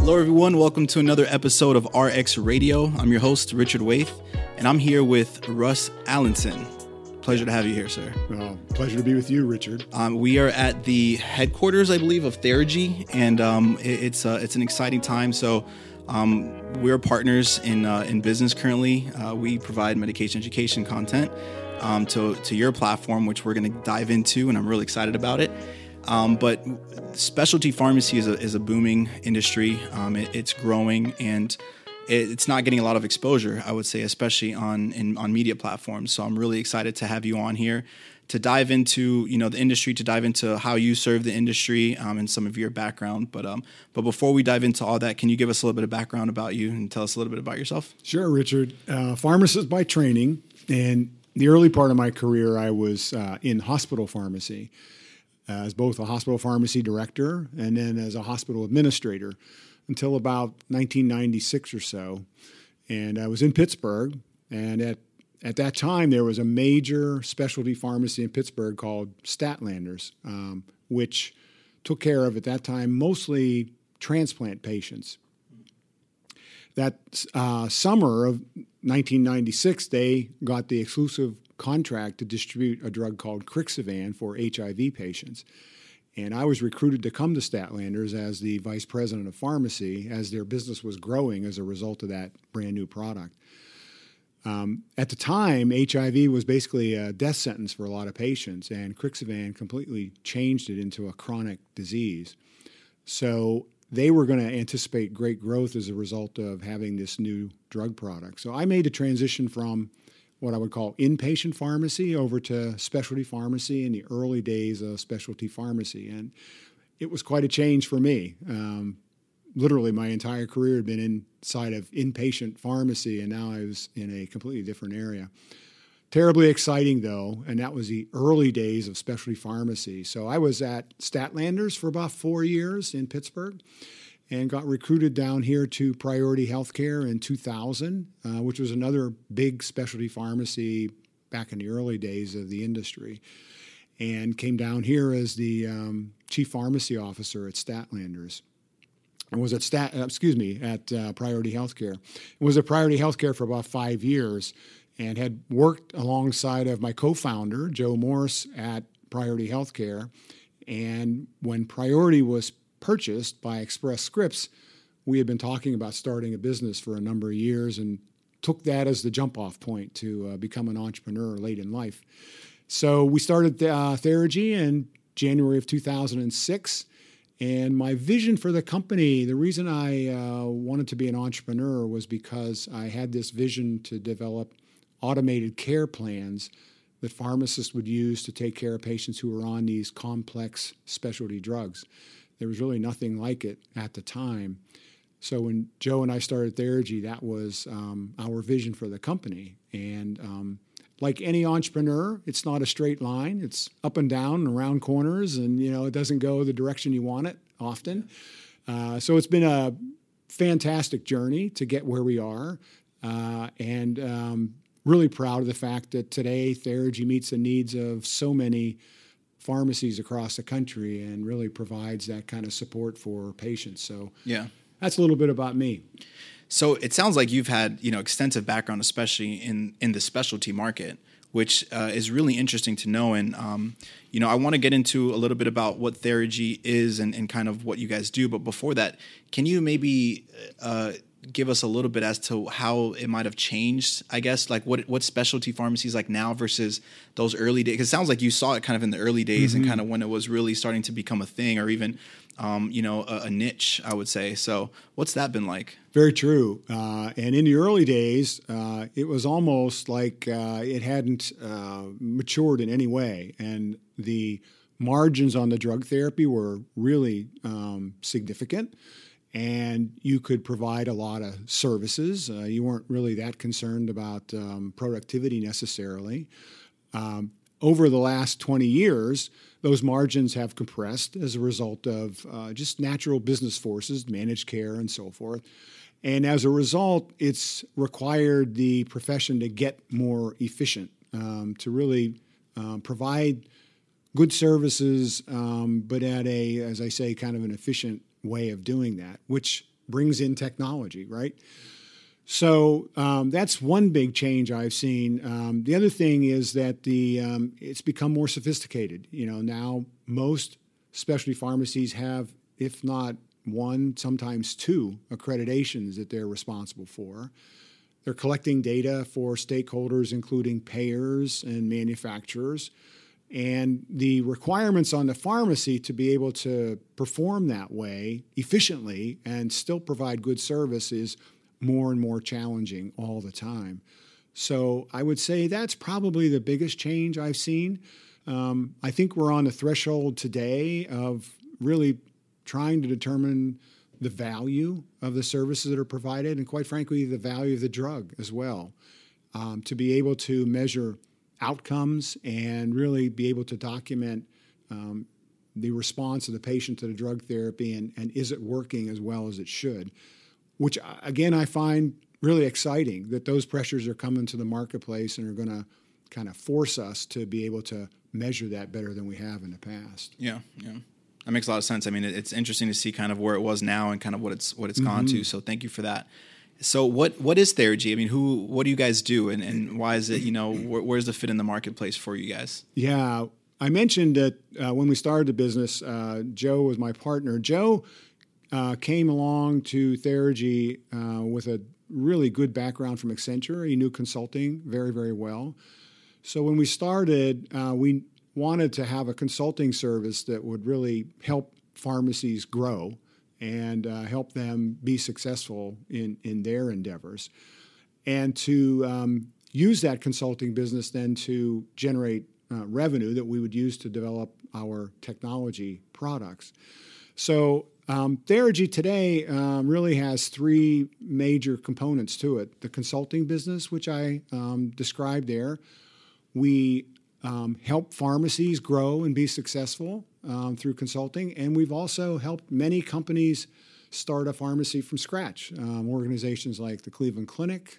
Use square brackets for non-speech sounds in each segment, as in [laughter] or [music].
Hello, everyone. Welcome to another episode of RX Radio. I'm your host, Richard Waithe, and I'm here with Russ Allinson. Pleasure to have you here, sir. Well, pleasure to be with you, Richard. Um, we are at the headquarters, I believe, of Therigy, and um, it- it's uh, it's an exciting time. So, um, we're partners in uh, in business currently. Uh, we provide medication education content um, to to your platform, which we're going to dive into, and I'm really excited about it. Um, but specialty pharmacy is a, is a booming industry. Um, it, it's growing and it's not getting a lot of exposure, I would say, especially on in, on media platforms. So I'm really excited to have you on here to dive into you know the industry, to dive into how you serve the industry um, and some of your background. But um, but before we dive into all that, can you give us a little bit of background about you and tell us a little bit about yourself? Sure, Richard. Uh, pharmacist by training, and the early part of my career, I was uh, in hospital pharmacy uh, as both a hospital pharmacy director and then as a hospital administrator until about 1996 or so. And I was in Pittsburgh, and at at that time there was a major specialty pharmacy in Pittsburgh called Stadtlanders, um, which took care of at that time mostly transplant patients. That uh, summer of 1996, they got the exclusive contract to distribute a drug called Crixivan for HIV patients. And I was recruited to come to Stadtlanders as the vice president of pharmacy as their business was growing as a result of that brand new product. Um, at the time, HIV was basically a death sentence for a lot of patients, and Crixivan completely changed it into a chronic disease. So they were going to anticipate great growth as a result of having this new drug product. So I made a transition from what I would call inpatient pharmacy over to specialty pharmacy in the early days of specialty pharmacy. And it was quite a change for me. Um, literally, my entire career had been inside of inpatient pharmacy, and now I was in a completely different area. Terribly exciting, though, and that was the early days of specialty pharmacy. So I was at Stadtlanders for about four years in Pittsburgh and got recruited down here to Priority Healthcare in 2000, uh, which was another big specialty pharmacy back in the early days of the industry, and came down here as the um, chief pharmacy officer at Stadtlanders. And was at Stat, uh, excuse me, at uh, Priority Healthcare. Was at Priority Healthcare for about five years, and had worked alongside of my co-founder Joe Morse at Priority Healthcare. And when Priority was purchased by Express Scripts, we had been talking about starting a business for a number of years and took that as the jump off point to uh, become an entrepreneur late in life. So we started uh, Therigy in January of 2006. And my vision for the company, the reason I uh, wanted to be an entrepreneur was because I had this vision to develop automated care plans that pharmacists would use to take care of patients who were on these complex specialty drugs. There was really nothing like it at the time. So when Joe and I started Therigy, that was um, our vision for the company. And um, like any entrepreneur, it's not a straight line. It's up and down and around corners, and you know it doesn't go the direction you want it often. Uh, so it's been a fantastic journey to get where we are, uh, and um, really proud of the fact that today Therigy meets the needs of so many pharmacies across the country and really provides that kind of support for patients. So Yeah. that's a little bit about me. So it sounds like you've had you know extensive background, especially in in the specialty market, which uh, is really interesting to know. And um, you know, I want to get into a little bit about what Therigy is and, and kind of what you guys do. But before that, can you maybe uh, give us a little bit as to how it might have changed? I guess like what what specialty pharmacies like now versus those early days. Because it sounds like you saw it kind of in the early days and kind of when it was really starting to become a thing, or even um, you know a, a niche. I would say. So what's that been like? Very true. Uh, and in the early days, uh, it was almost like uh, it hadn't uh, matured in any way. And the margins on the drug therapy were really um, significant. And you could provide a lot of services. Uh, you weren't really that concerned about um, productivity necessarily. Um, over the last 20 years, those margins have compressed as a result of uh, just natural business forces, managed care, and so forth. And as a result, it's required the profession to get more efficient, um, to really um, provide good services, um, but at a, as I say, kind of an efficient way of doing that, which brings in technology, right? So um, that's one big change I've seen. Um, the other thing is that the um, it's become more sophisticated. You know, now most specialty pharmacies have, if not one, sometimes two accreditations that they're responsible for. They're collecting data for stakeholders, including payers and manufacturers. And the requirements on the pharmacy to be able to perform that way efficiently and still provide good service is more and more challenging all the time. So I would say that's probably the biggest change I've seen. Um, I think we're on the threshold today of really trying to determine the value of the services that are provided, and quite frankly, the value of the drug as well. Um, to be able to measure outcomes and really be able to document um, the response of the patient to the drug therapy and, and is it working as well as it should which uh, again I find really exciting that those pressures are coming to the marketplace and are going to kind of force us to be able to measure that better than we have in the past. Yeah, yeah. That makes a lot of sense. I mean, it's interesting to see kind of where it was now and kind of what it's what it's mm-hmm. gone to. Mm-hmm. So thank you for that. So what what is Therigy? I mean, who what do you guys do, and, and why is it you know where, where's the fit in the marketplace for you guys? Yeah, I mentioned that uh, when we started the business, uh, Joe was my partner. Joe uh, came along to Therigy uh, with a really good background from Accenture. He knew consulting very, very well. So when we started, uh, we wanted to have a consulting service that would really help pharmacies grow and uh, help them be successful in, in their endeavors. And to um, use that consulting business then to generate uh, revenue that we would use to develop our technology products. So um, Therigy today um, really has three major components to it. The consulting business, which I um, described there, we um, help pharmacies grow and be successful um, through consulting, and we've also helped many companies start a pharmacy from scratch. Um, organizations like the Cleveland Clinic,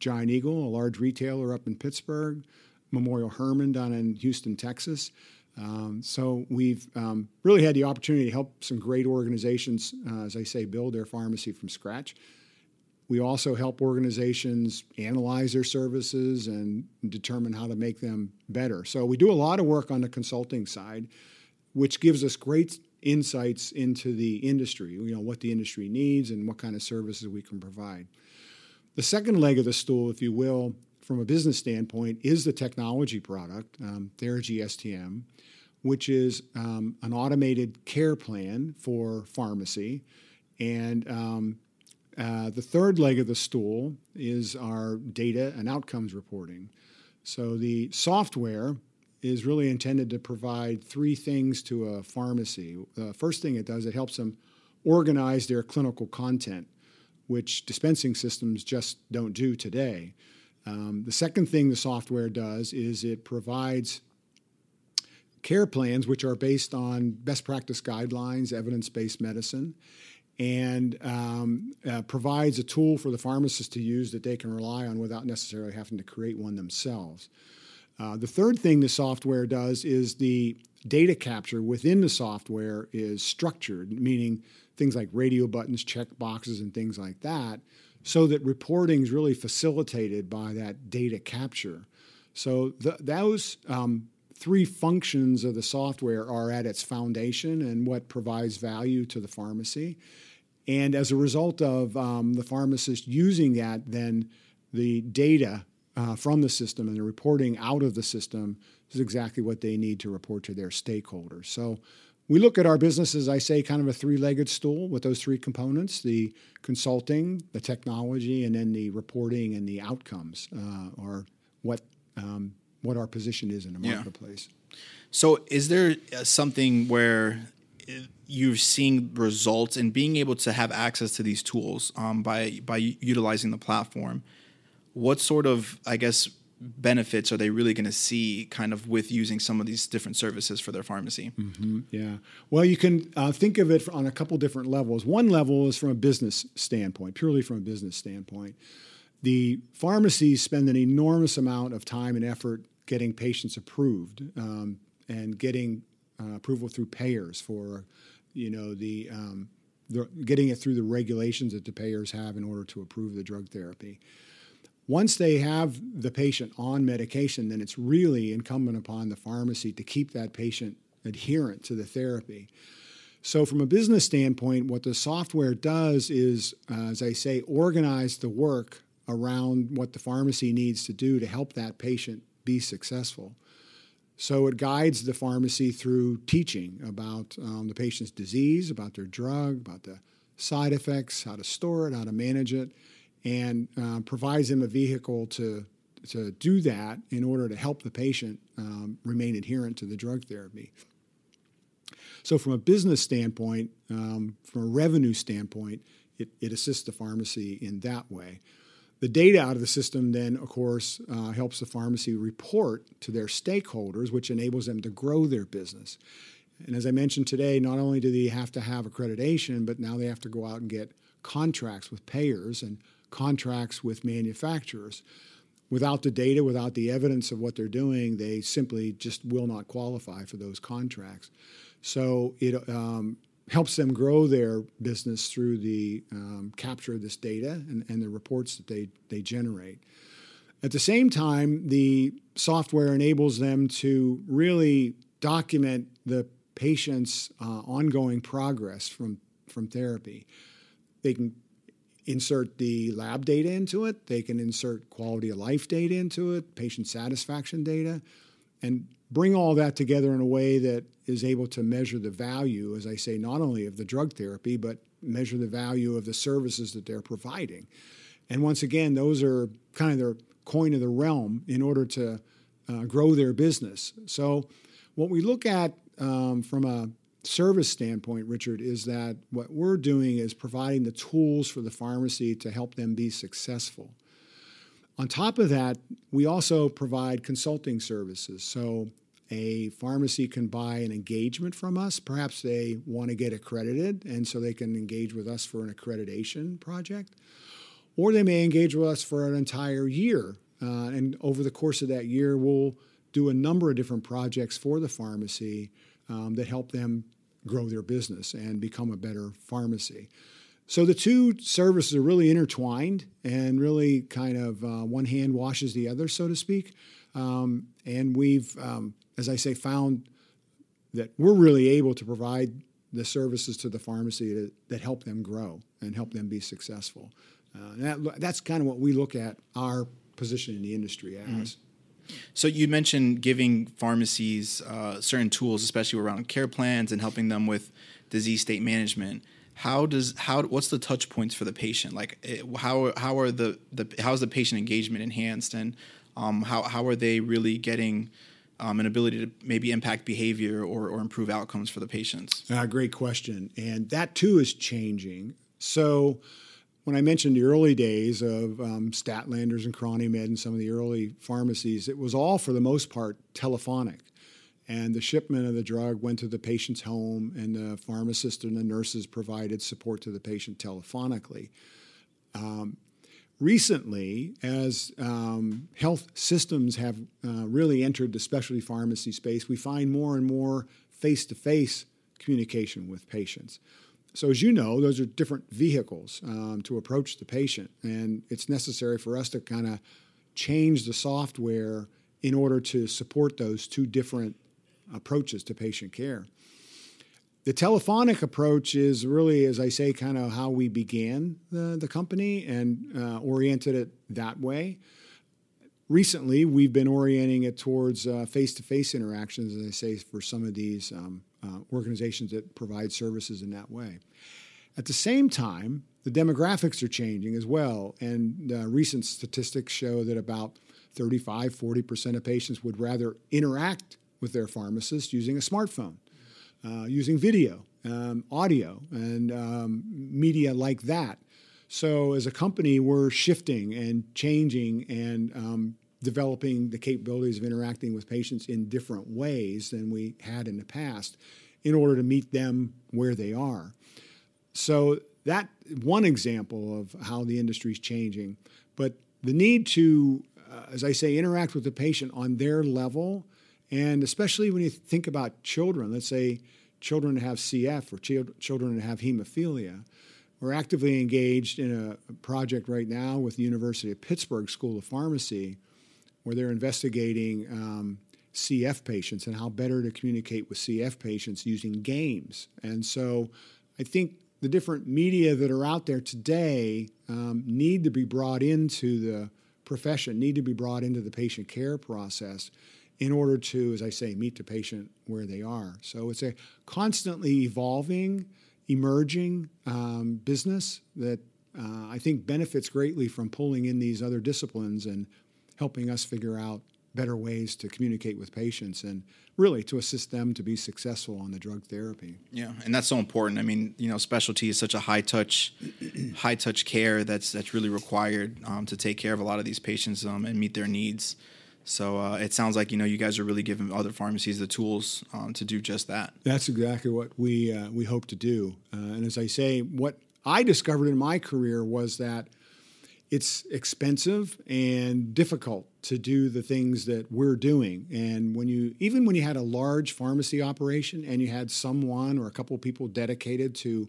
Giant Eagle, a large retailer up in Pittsburgh, Memorial Hermann down in Houston, Texas. Um, so we've um, really had the opportunity to help some great organizations, uh, as I say, build their pharmacy from scratch. We also help organizations analyze their services and determine how to make them better. So we do a lot of work on the consulting side, which gives us great insights into the industry, you know, what the industry needs and what kind of services we can provide. The second leg of the stool, if you will, from a business standpoint, is the technology product, um, Therigy STM, which is um, an automated care plan for pharmacy. And um, uh, the third leg of the stool is our data and outcomes reporting. So the software is really intended to provide three things to a pharmacy. The first thing it does, it helps them organize their clinical content, which dispensing systems just don't do today. Um, the second thing the software does is it provides care plans which are based on best practice guidelines, evidence based medicine, and um, uh, provides a tool for the pharmacist to use that they can rely on without necessarily having to create one themselves. Uh, the third thing the software does is the data capture within the software is structured, meaning things like radio buttons, check boxes, and things like that so that reporting is really facilitated by that data capture. So the, those um, three functions of the software are at its foundation and what provides value to the pharmacy. And as a result of um, the pharmacist using that, then the data uh, from the system and the reporting out of the system is exactly what they need to report to their stakeholders. So we look at our business, as I say, kind of a three legged stool with those three components the consulting, the technology, and then the reporting and the outcomes uh, are what, um, what our position is in the marketplace. Yeah. So, is there uh, something where uh, you're seeing results and being able to have access to these tools um, by by utilizing the platform? What sort of, I guess, benefits are they really going to see kind of with using some of these different services for their pharmacy? Mm-hmm, yeah. Well, you can uh, think of it on a couple different levels. One level is from a business standpoint, purely from a business standpoint. The pharmacies spend an enormous amount of time and effort getting patients approved um, and getting uh, approval through payers for, you know, the, um, the getting it through the regulations that the payers have in order to approve the drug therapy. Once they have the patient on medication, then it's really incumbent upon the pharmacy to keep that patient adherent to the therapy. So, from a business standpoint, what the software does is, uh, as I say, organize the work around what the pharmacy needs to do to help that patient be successful. So, it guides the pharmacy through teaching about um, the patient's disease, about their drug, about the side effects, how to store it, how to manage it and uh, provides them a vehicle to to do that in order to help the patient um, remain adherent to the drug therapy. So, from a business standpoint, um, from a revenue standpoint, it, it, assists the pharmacy in that way. The data out of the system then, of course, uh, helps the pharmacy report to their stakeholders, which enables them to grow their business. And as I mentioned today, not only do they have to have accreditation, but now they have to go out and get contracts with payers and contracts with manufacturers. Without the data, without the evidence of what they're doing, they simply just will not qualify for those contracts. So it um, helps them grow their business through the um, capture of this data and, and the reports that they, they generate. At the same time, the software enables them to really document the patient's uh, ongoing progress from, from therapy. They can insert the lab data into it. They can insert quality of life data into it, patient satisfaction data, and bring all that together in a way that is able to measure the value, as I say, not only of the drug therapy, but measure the value of the services that they're providing. And once again, those are kind of their coin of the realm in order to uh, grow their business. So, what we look at um, from a service standpoint, Richard, is that what we're doing is providing the tools for the pharmacy to help them be successful. On top of that, we also provide consulting services. So a pharmacy can buy an engagement from us. Perhaps they want to get accredited, and so they can engage with us for an accreditation project. Or they may engage with us for an entire year. Uh, and over the course of that year, we'll do a number of different projects for the pharmacy um, that help them grow their business and become a better pharmacy. So the two services are really intertwined and really kind of uh, one hand washes the other, so to speak. Um, and we've, um, as I say, found that we're really able to provide the services to the pharmacy that, help them grow and help them be successful. Uh, that, that's kind of what we look at our position in the industry as. Mm-hmm. So you mentioned giving pharmacies uh, certain tools, especially around care plans and helping them with disease state management. How does how what's the touch points for the patient? Like eh, how how are the, the how is the patient engagement enhanced and um, how how are they really getting um, an ability to maybe impact behavior or, or improve outcomes for the patients? Uh, great question, and that too is changing. So when I mentioned the early days of um, Stadtlanders and ChroniMed and some of the early pharmacies, it was all for the most part telephonic. And the shipment of the drug went to the patient's home, and the pharmacist and the nurses provided support to the patient telephonically. Um, recently, as um, health systems have uh, really entered the specialty pharmacy space, we find more and more face to face communication with patients. So, as you know, those are different vehicles um, to approach the patient, and it's necessary for us to kind of change the software in order to support those two different approaches to patient care. The telephonic approach is really, as I say, kind of how we began the, the company and uh, oriented it that way. Recently, we've been orienting it towards face to face interactions, as I say, for some of these um, uh, organizations that provide services in that way. At the same time, the demographics are changing as well, and uh, recent statistics show that about 35 40% of patients would rather interact with their pharmacist using a smartphone, uh, using video, um, audio, and um, media like that. So, as a company, we're shifting and changing and um, developing the capabilities of interacting with patients in different ways than we had in the past in order to meet them where they are. So that one example of how the industry is changing, but the need to, uh, as I say, interact with the patient on their level, and especially when you think about children, let's say children have CF or ch- children have hemophilia. We're actively engaged in a project right now with the University of Pittsburgh School of Pharmacy, where they're investigating um, CF patients and how better to communicate with CF patients using games. And so I think the different media that are out there today um, need to be brought into the profession, need to be brought into the patient care process in order to, as I say, meet the patient where they are. So it's a constantly evolving, emerging um, business that uh, I think benefits greatly from pulling in these other disciplines and helping us figure out better ways to communicate with patients and really to assist them to be successful on the drug therapy. Yeah, and that's so important. I mean, you know, specialty is such a high touch, [clears throat] high touch care that's that's really required um, to take care of a lot of these patients um, and meet their needs. So uh, it sounds like you know you guys are really giving other pharmacies the tools um, to do just that. That's exactly what we uh, we hope to do. Uh, and as I say, what I discovered in my career was that it's expensive and difficult to do the things that we're doing. And when you even when you had a large pharmacy operation and you had someone or a couple of people dedicated to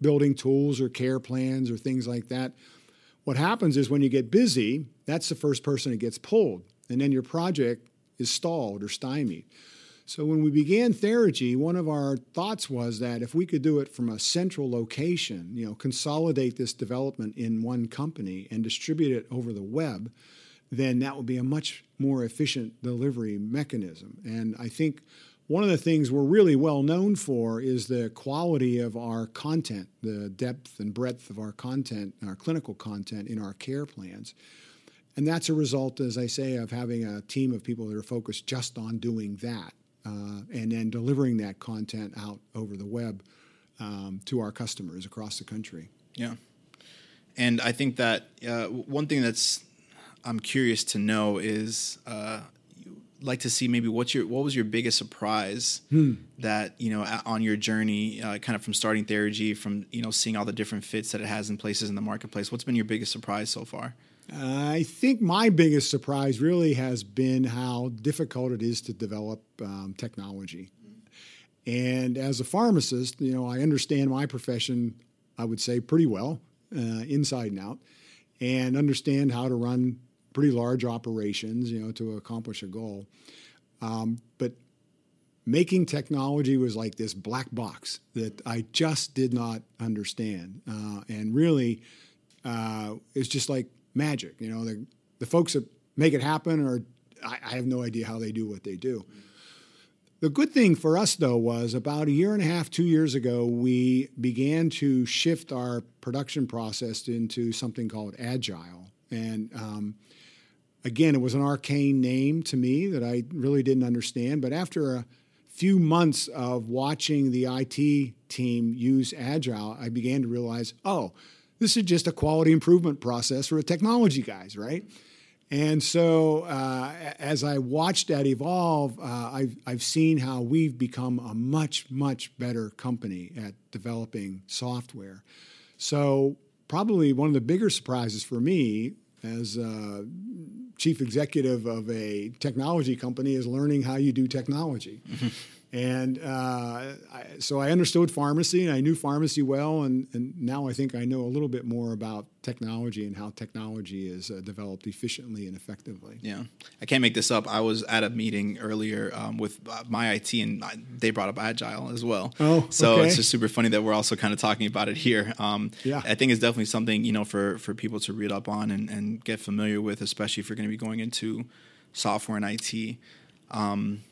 building tools or care plans or things like that, what happens is when you get busy, that's the first person that gets pulled, and then your project is stalled or stymied. So when we began Therigy, one of our thoughts was that if we could do it from a central location, you know, consolidate this development in one company and distribute it over the web, then that would be a much more efficient delivery mechanism. And I think one of the things we're really well known for is the quality of our content, the depth and breadth of our content, our clinical content in our care plans. And that's a result, as I say, of having a team of people that are focused just on doing that uh, and then delivering that content out over the web um, to our customers across the country. Yeah, and I think that uh, one thing that's I'm curious to know is uh, like to see maybe what's your what was your biggest surprise hmm. that you know on your journey, uh, kind of from starting Therigy, from you know seeing all the different fits that it has in places in the marketplace. What's been your biggest surprise so far? I think my biggest surprise really has been how difficult it is to develop um, technology. And as a pharmacist, you know, I understand my profession, I would say, pretty well, uh, inside and out, and understand how to run pretty large operations, you know, to accomplish a goal. Um, but making technology was like this black box that I just did not understand. Uh, and really, uh, it's just like magic. You know, the, the folks that make it happen are, I, I have no idea how they do what they do. The good thing for us, though, was about a year and a half, two years ago, we began to shift our production process into something called Agile. And um, again, it was an arcane name to me that I really didn't understand. But after a few months of watching the IT team use Agile, I began to realize, oh, this is just a quality improvement process for the technology guys, right? And so, uh, as I watched that evolve, uh, I've, I've seen how we've become a much, much better company at developing software. So, probably one of the bigger surprises for me as chief executive of a technology company is learning how you do technology. [laughs] And uh, I, so I understood pharmacy and I knew pharmacy well. And, and, now I think I know a little bit more about technology and how technology is uh, developed efficiently and effectively. Yeah. I can't make this up. I was at a meeting earlier um, with uh, my IT and they brought up Agile as well. Oh, so okay. it's just super funny that we're also kind of talking about it here. Um, yeah. I think it's definitely something, you know, for, for people to read up on and, and get familiar with, especially if you're going to be going into software and IT. Um,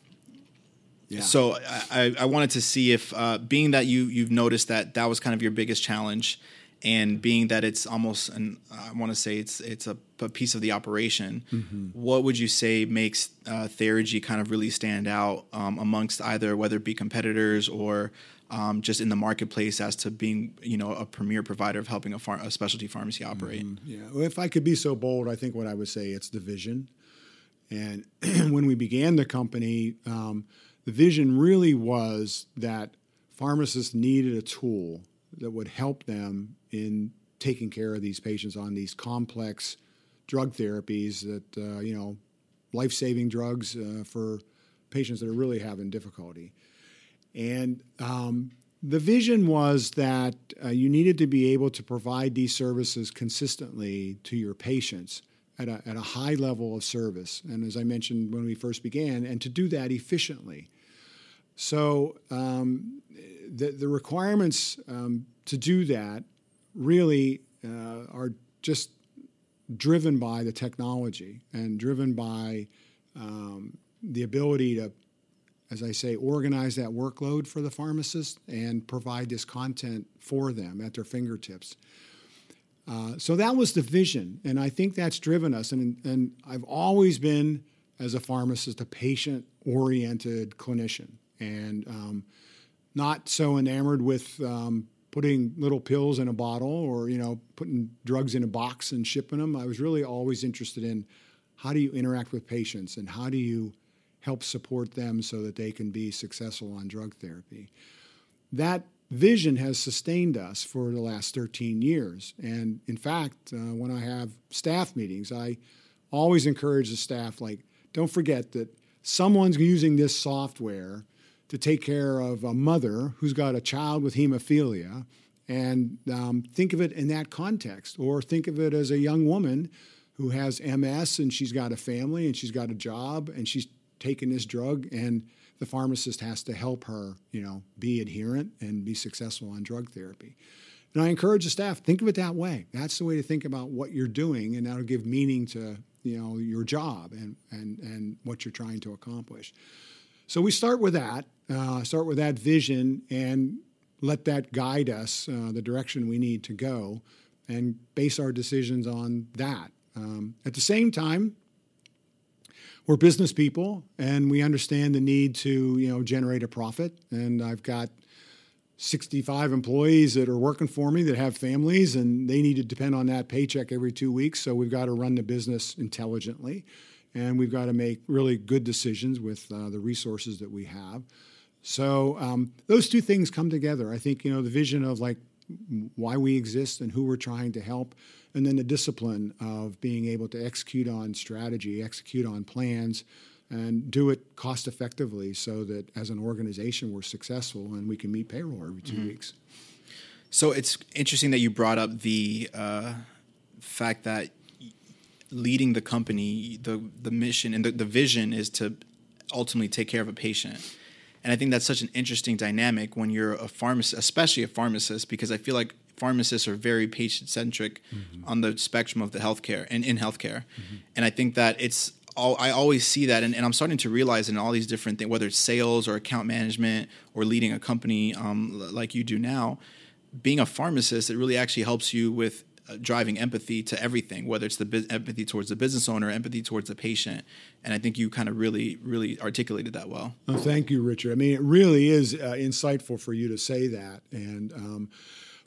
yeah. So I, I wanted to see if, uh, being that you you've noticed that that was kind of your biggest challenge, and being that it's almost an I want to say it's it's a, a piece of the operation. Mm-hmm. What would you say makes uh, kind of really stand out um, amongst either whether it be competitors or um, just in the marketplace as to being you know a premier provider of helping a, a specialty pharmacy operate? Mm-hmm. Yeah, well, if I could be so bold, I think what I would say it's the vision. And [clears throat] when we began the company, um, the vision really was that pharmacists needed a tool that would help them in taking care of these patients on these complex drug therapies that, uh, you know, life saving drugs uh, for patients that are really having difficulty. And um, the vision was that uh, you needed to be able to provide these services consistently to your patients at a, at a high level of service. And as I mentioned when we first began, and to do that efficiently. So um, the, the requirements um, to do that really uh, are just driven by the technology and driven by um, the ability to, as I say, organize that workload for the pharmacist and provide this content for them at their fingertips. Uh, so that was the vision, and I think that's driven us. And, and I've always been, as a pharmacist, a patient-oriented clinician, and um, not so enamored with um, putting little pills in a bottle or you know putting drugs in a box and shipping them. I was really always interested in how do you interact with patients and how do you help support them so that they can be successful on drug therapy. That vision has sustained us for the last 13 years. And in fact, uh, when I have staff meetings, I always encourage the staff like, don't forget that someone's using this software to take care of a mother who's got a child with hemophilia. And um, think of it in that context, or think of it as a young woman who has MS and she's got a family and she's got a job and she's taking this drug and the pharmacist has to help her, you know, be adherent and be successful on drug therapy. And I encourage the staff think of it that way. That's the way to think about what you're doing, and that'll give meaning to you know your job and and and what you're trying to accomplish. So we start with that, uh, start with that vision, and let that guide us uh, the direction we need to go, and base our decisions on that. Um, at the same time, we're business people and we understand the need to you know generate a profit. And i've got 65 employees that are working for me that have families and they need to depend on that paycheck every two weeks. So we've got to run the business intelligently and we've got to make really good decisions with uh, the resources that we have. So um, those two things come together. I think you know the vision of like why we exist and who we're trying to help and then the discipline of being able to execute on strategy, execute on plans, and do it cost effectively so that as an organization we're successful and we can meet payroll every 2 mm-hmm. weeks. So it's interesting that you brought up the uh, fact that leading the company, the the mission and the, the vision is to ultimately take care of a patient. And I think that's such an interesting dynamic when you're a pharmacist, especially a pharmacist, because I feel like pharmacists are very patient centric mm-hmm. on the spectrum of the healthcare and in healthcare. Mm-hmm. And I think that it's all, I always see that, and, and, I'm starting to realize in all these different things, whether it's sales or account management or leading a company um, like you do now, being a pharmacist, it really actually helps you with uh, driving empathy to everything, whether it's the bu- empathy towards the business owner, empathy towards the patient. And I think you kind of really, really articulated that well. Oh, thank you, Richard. I mean, it really is uh, insightful for you to say that. And, um,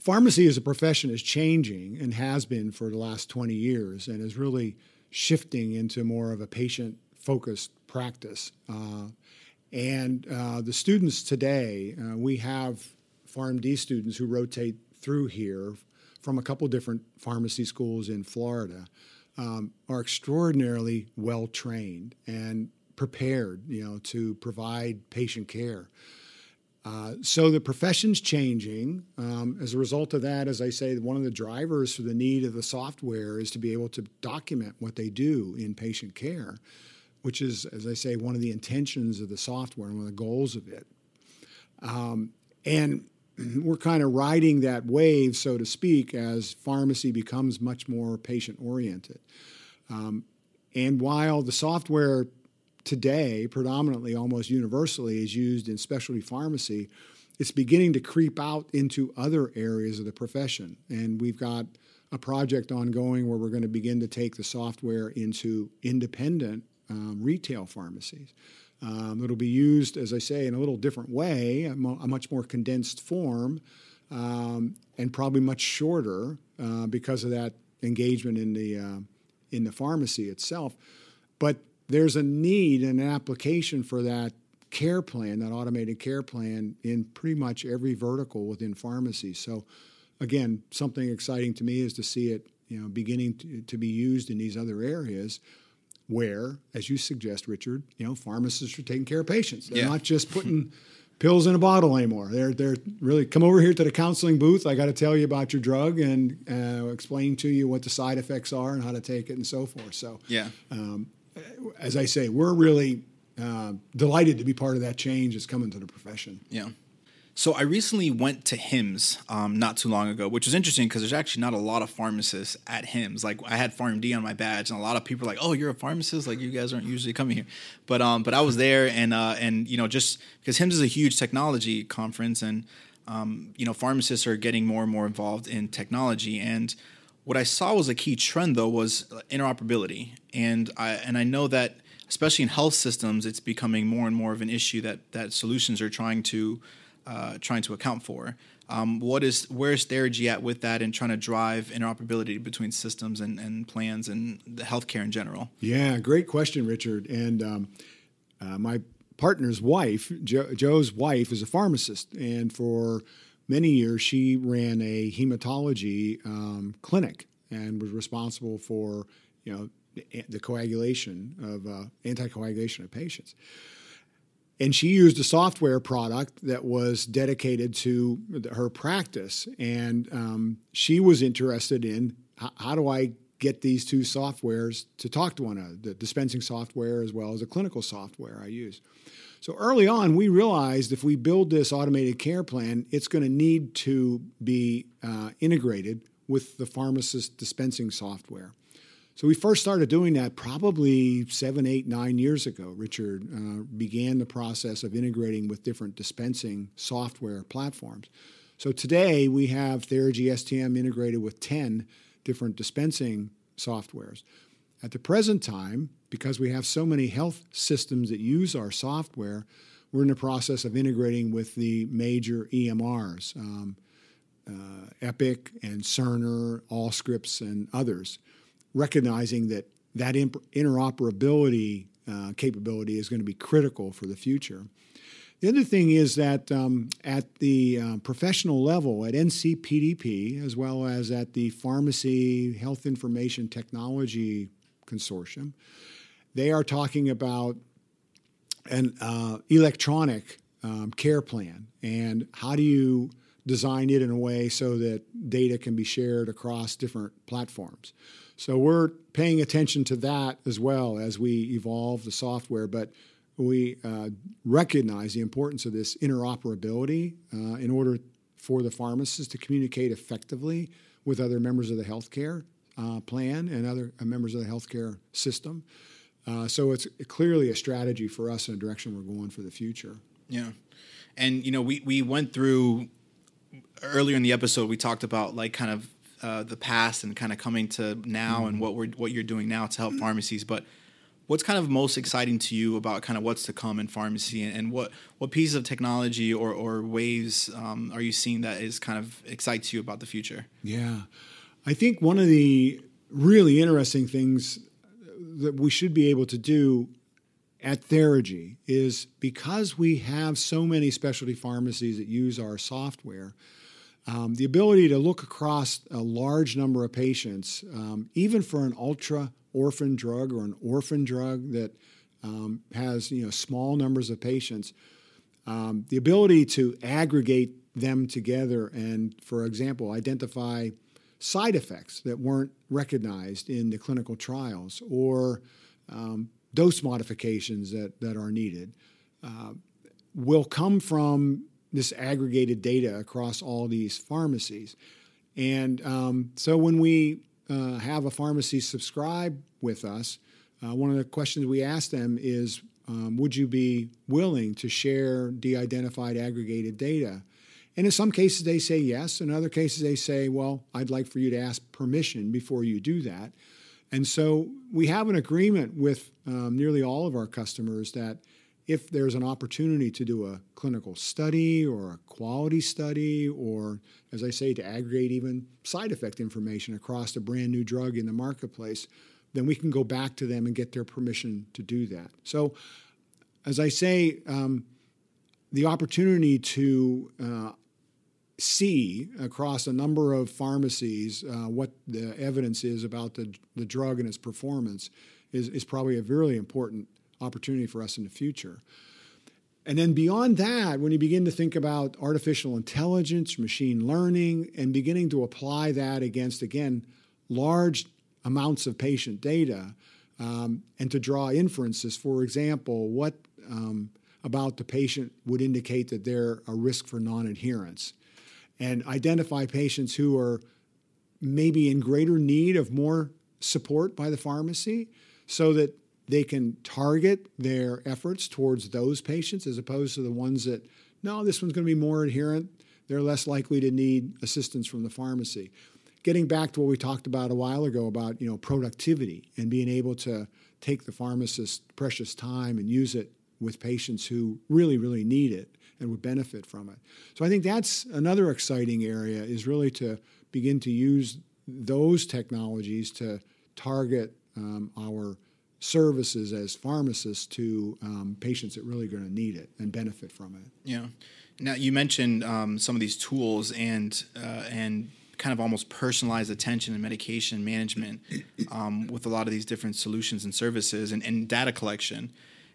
pharmacy as a profession is changing and has been for the last 20 years and is really shifting into more of a patient focused practice. Uh, and uh, the students today, uh, we have PharmD students who rotate through here from a couple different pharmacy schools in Florida, um, are extraordinarily well trained and prepared, you know, to provide patient care. Uh, so the profession's changing. Um, as a result of that, as I say, one of the drivers for the need of the software is to be able to document what they do in patient care, which is, as I say, one of the intentions of the software and one of the goals of it. Um, and [clears throat] we're kind of riding that wave, so to speak, as pharmacy becomes much more patient oriented. Um, and while the software today, predominantly, almost universally, is used in specialty pharmacy, it's beginning to creep out into other areas of the profession. And we've got a project ongoing where we're going to begin to take the software into independent um, retail pharmacies. Um, it'll be used, as I say, in a little different way, a, mo- a much more condensed form, um, and probably much shorter uh, because of that engagement in the uh, in the pharmacy itself. But there's a need and an application for that care plan, that automated care plan, in pretty much every vertical within pharmacy. So, again, something exciting to me is to see it, you know, beginning to, to be used in these other areas where, as you suggest, Richard, you know, pharmacists are taking care of patients. They're Yeah. not just putting [laughs] pills in a bottle anymore. They're they're really come over here to the counseling booth. I got to tell you about your drug and uh, explain to you what the side effects are and how to take it and so forth. So, Yeah. As I say, we're really uh, delighted to be part of that change that's coming to the profession. Yeah. So I recently went to HIMSS um, not too long ago, which was interesting because there's actually not a lot of pharmacists at HIMSS. Like I had PharmD on my badge, and a lot of people are like, "Oh, you're a pharmacist? Like you guys aren't usually coming here." But um, but I was there, and uh, and you know just because HIMSS is a huge technology conference, and um, you know pharmacists are getting more and more involved in technology, and what I saw was a key trend though was interoperability, and I and I know that especially in health systems, it's becoming more and more of an issue that that solutions are trying to uh, trying to account for. Um, what is where is Therigy at with that and trying to drive interoperability between systems and, and plans and the healthcare in general? Yeah, great question, Richard. And um, uh, my partner's wife, jo- Joe's wife, is a pharmacist, and for many years she ran a hematology um, clinic and was responsible for you know the, coagulation of uh, anticoagulation of patients. And she used a software product that was dedicated to her practice, and um, she was interested in how, how do I get these two softwares to talk to one another, the dispensing software as well as the clinical software I use. So early on, we realized if we build this automated care plan, it's going to need to be uh, integrated with the pharmacist dispensing software. So we first started doing that probably seven, eight, nine years ago. Richard uh, began the process of integrating with different dispensing software platforms. So today we have Therigy STM integrated with 10 different dispensing softwares. At the present time, because we have so many health systems that use our software, we're in the process of integrating with the major EMRs, um, uh, Epic and Cerner, Allscripts, and others, recognizing that that interoperability uh, capability is going to be critical for the future. The other thing is that um, at the uh, professional level, at NCPDP, as well as at the Pharmacy Health Information Technology Consortium, they are talking about an uh, electronic um, care plan and how do you design it in a way so that data can be shared across different platforms. So we're paying attention to that as well as we evolve the software, but we uh, recognize the importance of this interoperability uh, in order for the pharmacist to communicate effectively with other members of the healthcare uh, plan and other uh, members of the healthcare system. Uh, so it's clearly a strategy for us and a direction we're going for the future. Yeah. And, you know, we, we went through earlier in the episode, we talked about like kind of uh, the past and kind of coming to now mm-hmm. and what we're, what you're doing now to help pharmacies. But what's kind of most exciting to you about kind of what's to come in pharmacy and, and what, what pieces of technology or, or ways um, are you seeing that is kind of excites you about the future? Yeah. I think one of the really interesting things that we should be able to do at Therigy is because we have so many specialty pharmacies that use our software, um, the ability to look across a large number of patients, um, even for an ultra orphan drug or an orphan drug that um, has you know small numbers of patients, um, the ability to aggregate them together and, for example, identify side effects that weren't recognized in the clinical trials or um, dose modifications that, that are needed uh, will come from this aggregated data across all these pharmacies. And um, so when we uh, have a pharmacy subscribe with us, uh, one of the questions we ask them is um, Would you be willing to share de identified aggregated data? And in some cases, they say yes. In other cases, they say, Well, I'd like for you to ask permission before you do that. And so we have an agreement with um, nearly all of our customers that if there's an opportunity to do a clinical study or a quality study, or as I say, to aggregate even side effect information across a brand new drug in the marketplace, then we can go back to them and get their permission to do that. So, as I say, um, the opportunity to uh, see across a number of pharmacies uh, what the evidence is about the, the drug and its performance is, is probably a really important opportunity for us in the future. And then beyond that, when you begin to think about artificial intelligence, machine learning, and beginning to apply that against, again, large amounts of patient data, um, and to draw inferences, for example, what um, about the patient would indicate that they're a risk for non adherence, and identify patients who are maybe in greater need of more support by the pharmacy so that they can target their efforts towards those patients as opposed to the ones that, no, this one's going to be more adherent. They're less likely to need assistance from the pharmacy. Getting back to what we talked about a while ago about you know productivity and being able to take the pharmacist's precious time and use it with patients who really, really need it and would benefit from it. So I think that's another exciting area is really to begin to use those technologies to target um, our services as pharmacists to um, patients that really are going to need it and benefit from it. Yeah. Now you mentioned um, some of these tools and uh, and kind of almost personalized attention and medication management um, with a lot of these different solutions and services and, and data collection.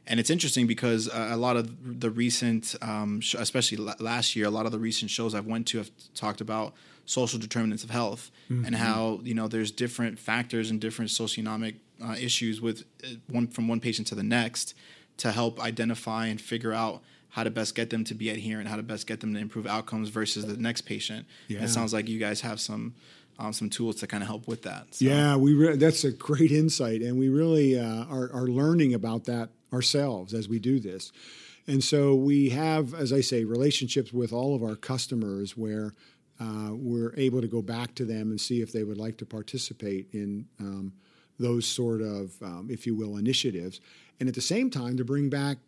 And it's interesting because uh, a lot of the recent, um, sh- especially last year, a lot of the recent shows I've went to have talked about social determinants of health mm-hmm. and how you know there's different factors and different socioeconomic uh, issues with uh, one from one patient to the next to help identify and figure out how to best get them to be adherent, how to best get them to improve outcomes versus the next patient. Yeah. it sounds like you guys have some um, some tools to kind of help with that. So. Yeah, we re- that's a great insight, and we really uh, are, are learning about that ourselves as we do this. And so we have, as I say, relationships with all of our customers where uh, we're able to go back to them and see if they would like to participate in um, those sort of, um, if you will, initiatives. And at the same time, to bring back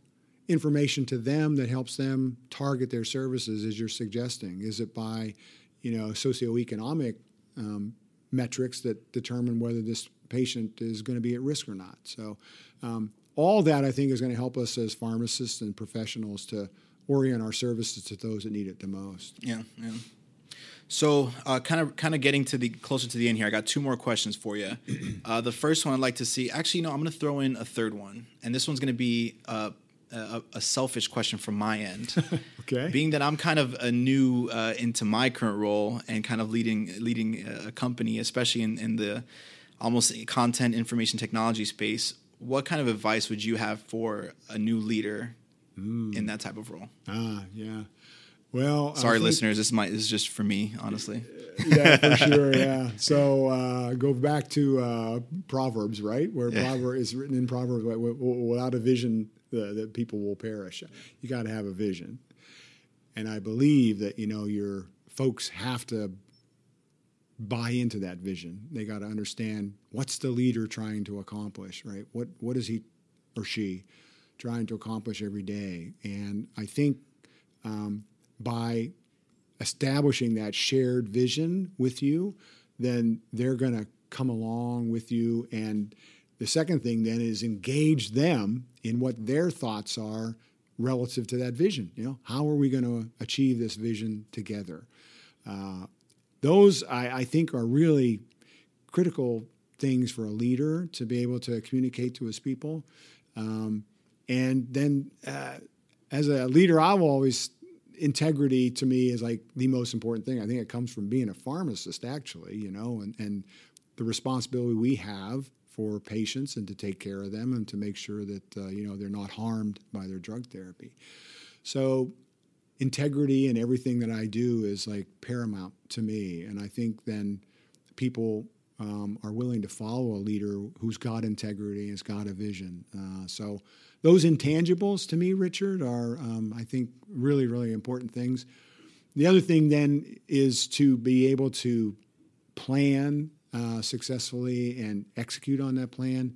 information to them that helps them target their services, as you're suggesting. Is it by, you know, socioeconomic um, metrics that determine whether this patient is going to be at risk or not? So, um, all that I think is going to help us as pharmacists and professionals to orient our services to those that need it the most. Yeah, yeah. So, uh, kind of, kind of getting to the closer to the end here. I got two more questions for you. [clears throat] Uh, the first one I'd like to see. Actually, no, I'm going to throw in a third one, and this one's going to be uh, a, a, selfish question from my end. [laughs] okay. Being that I'm kind of a new uh, into my current role and kind of leading leading a company, especially in, in the almost content information technology space. What kind of advice would you have for a new leader mm. in that type of role? Ah, yeah. Well, sorry, think, listeners. This might this is just for me, honestly. yeah, for [laughs] sure. Yeah. So uh, go back to uh, Proverbs, right? Where yeah. Proverb is written in Proverbs, without a vision, the, the people will perish. You got to have a vision, and I believe that you know your folks have to buy into that vision. They got to understand what's the leader trying to accomplish, right? What what is he or she trying to accomplish every day? And I think. Um, by establishing that shared vision with you, then they're going to come along with you. And the second thing then is engage them in what their thoughts are relative to that vision. You know, how are we going to achieve this vision together? Uh, those I, I, think are really critical things for a leader to be able to communicate to his people. Um, and then, uh, as a leader, I will always integrity to me is like the most important thing. I think it comes from being a pharmacist, actually, you know, and, and the responsibility we have for patients and to take care of them and to make sure that, uh, you know, they're not harmed by their drug therapy. So, integrity in everything that I do is like paramount to me. And I think then people um, are willing to follow a leader who's got integrity and has got a vision. Uh, so, those intangibles to me, Richard, are, um, I think, really, really important things. The other thing then is to be able to plan uh, successfully and execute on that plan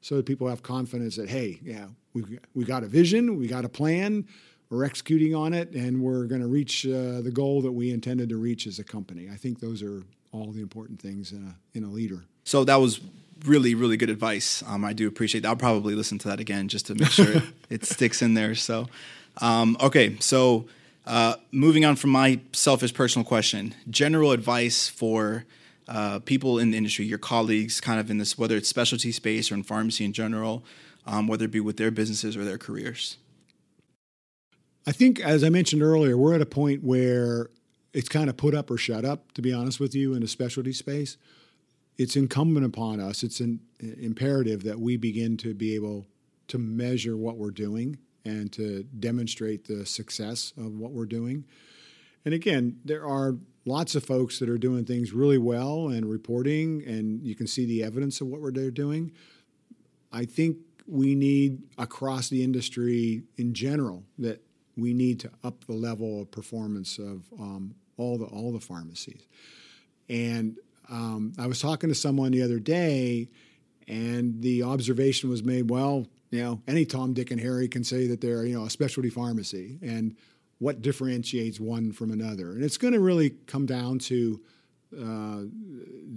so that people have confidence that, hey, yeah, we've, we got a vision, we got a plan, we're executing on it, and we're going to reach uh, the goal that we intended to reach as a company. I think those are all the important things in a, in a leader. So that was really, really good advice. Um, I do appreciate that. I'll probably listen to that again just to make sure it, [laughs] it sticks in there. So, um, okay, so uh, moving on from my selfish personal question, general advice for uh, people in the industry, your colleagues, kind of in this, whether it's specialty space or in pharmacy in general, um, whether it be with their businesses or their careers. I think, as I mentioned earlier, we're at a point where it's kind of put up or shut up, to be honest with you, in a specialty space. It's incumbent upon us, it's an imperative that we begin to be able to measure what we're doing and to demonstrate the success of what we're doing. And again, there are lots of folks that are doing things really well and reporting, and you can see the evidence of what they're doing. I think we need across the industry in general that we need to up the level of performance of um, all the all the pharmacies. And um, I was talking to someone the other day, and the observation was made. Well, you know, any Tom, Dick, and Harry can say that they're you know a specialty pharmacy, and what differentiates one from another. And it's going to really come down to uh,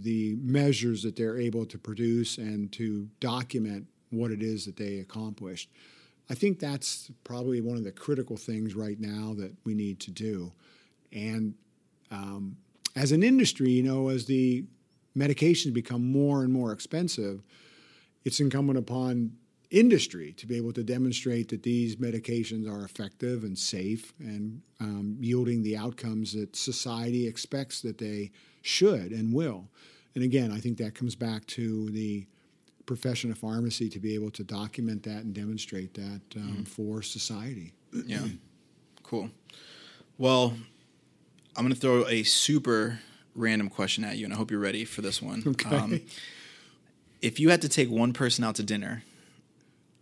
the measures that they're able to produce and to document what it is that they accomplished. I think that's probably one of the critical things right now that we need to do. And um, as an industry, you know, as the medications become more and more expensive, it's incumbent upon industry to be able to demonstrate that these medications are effective and safe and um, yielding the outcomes that society expects that they should and will. And again, I think that comes back to the profession of pharmacy to be able to document that and demonstrate that um, mm. for society. Yeah, [clears throat] cool. Well, I'm going to throw a super random question at you, and I hope you're ready for this one. Okay. Um, if you had to take one person out to dinner,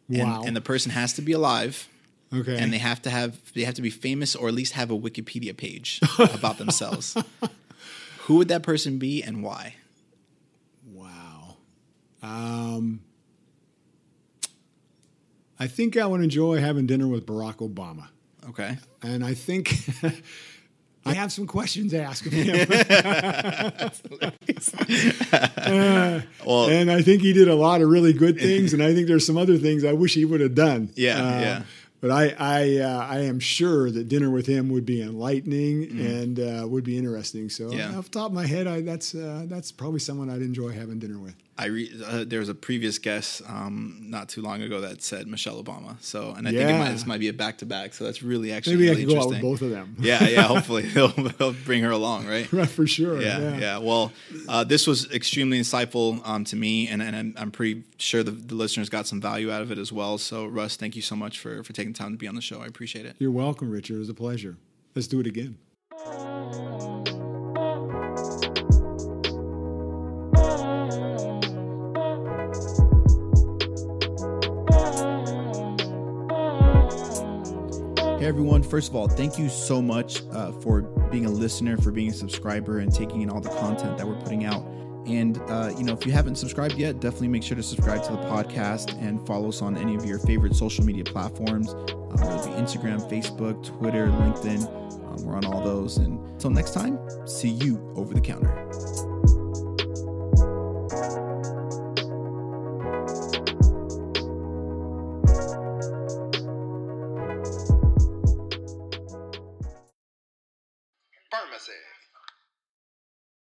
wow. and, and the person has to be alive, okay, and they have to have they have to be famous or at least have a Wikipedia page [laughs] about themselves, who would that person be and why? Wow. Um, I think I would enjoy having dinner with Barack Obama. Okay. And I think [laughs] I have some questions to ask of him. uh, [laughs] well, and I think he did a lot of really good [laughs] things, and I think there's some other things I wish he would have done. Yeah, uh, yeah. But I, I, uh, I am sure that dinner with him would be enlightening mm. and uh, would be interesting. So, yeah. off the top of my head, I, that's uh, that's probably someone I'd enjoy having dinner with. I re- uh, there was a previous guest um, not too long ago that said Michelle Obama. So, and I yeah. think might, this might be a back to back. So that's really actually maybe really I could go out with both of them. [laughs] yeah, yeah. [laughs] Hopefully [laughs] they'll, they'll bring her along, right? right, for sure. Yeah, yeah. yeah. Well, uh, this was extremely insightful um, to me, and, and I'm, I'm pretty sure the, the, listeners got some value out of it as well. So, Russ, thank you so much for for taking time to be on the show. I appreciate it. You're welcome, Richard. It was a pleasure. Let's do it again. Hey everyone, first of all, thank you so much uh, for being a listener, for being a subscriber, and taking in all the content that we're putting out. And, uh, you know, if you haven't subscribed yet, definitely make sure to subscribe to the podcast and follow us on any of your favorite social media platforms, um, Facebook, Twitter, LinkedIn. Um, we're on all those. And until next time, see you over the counter.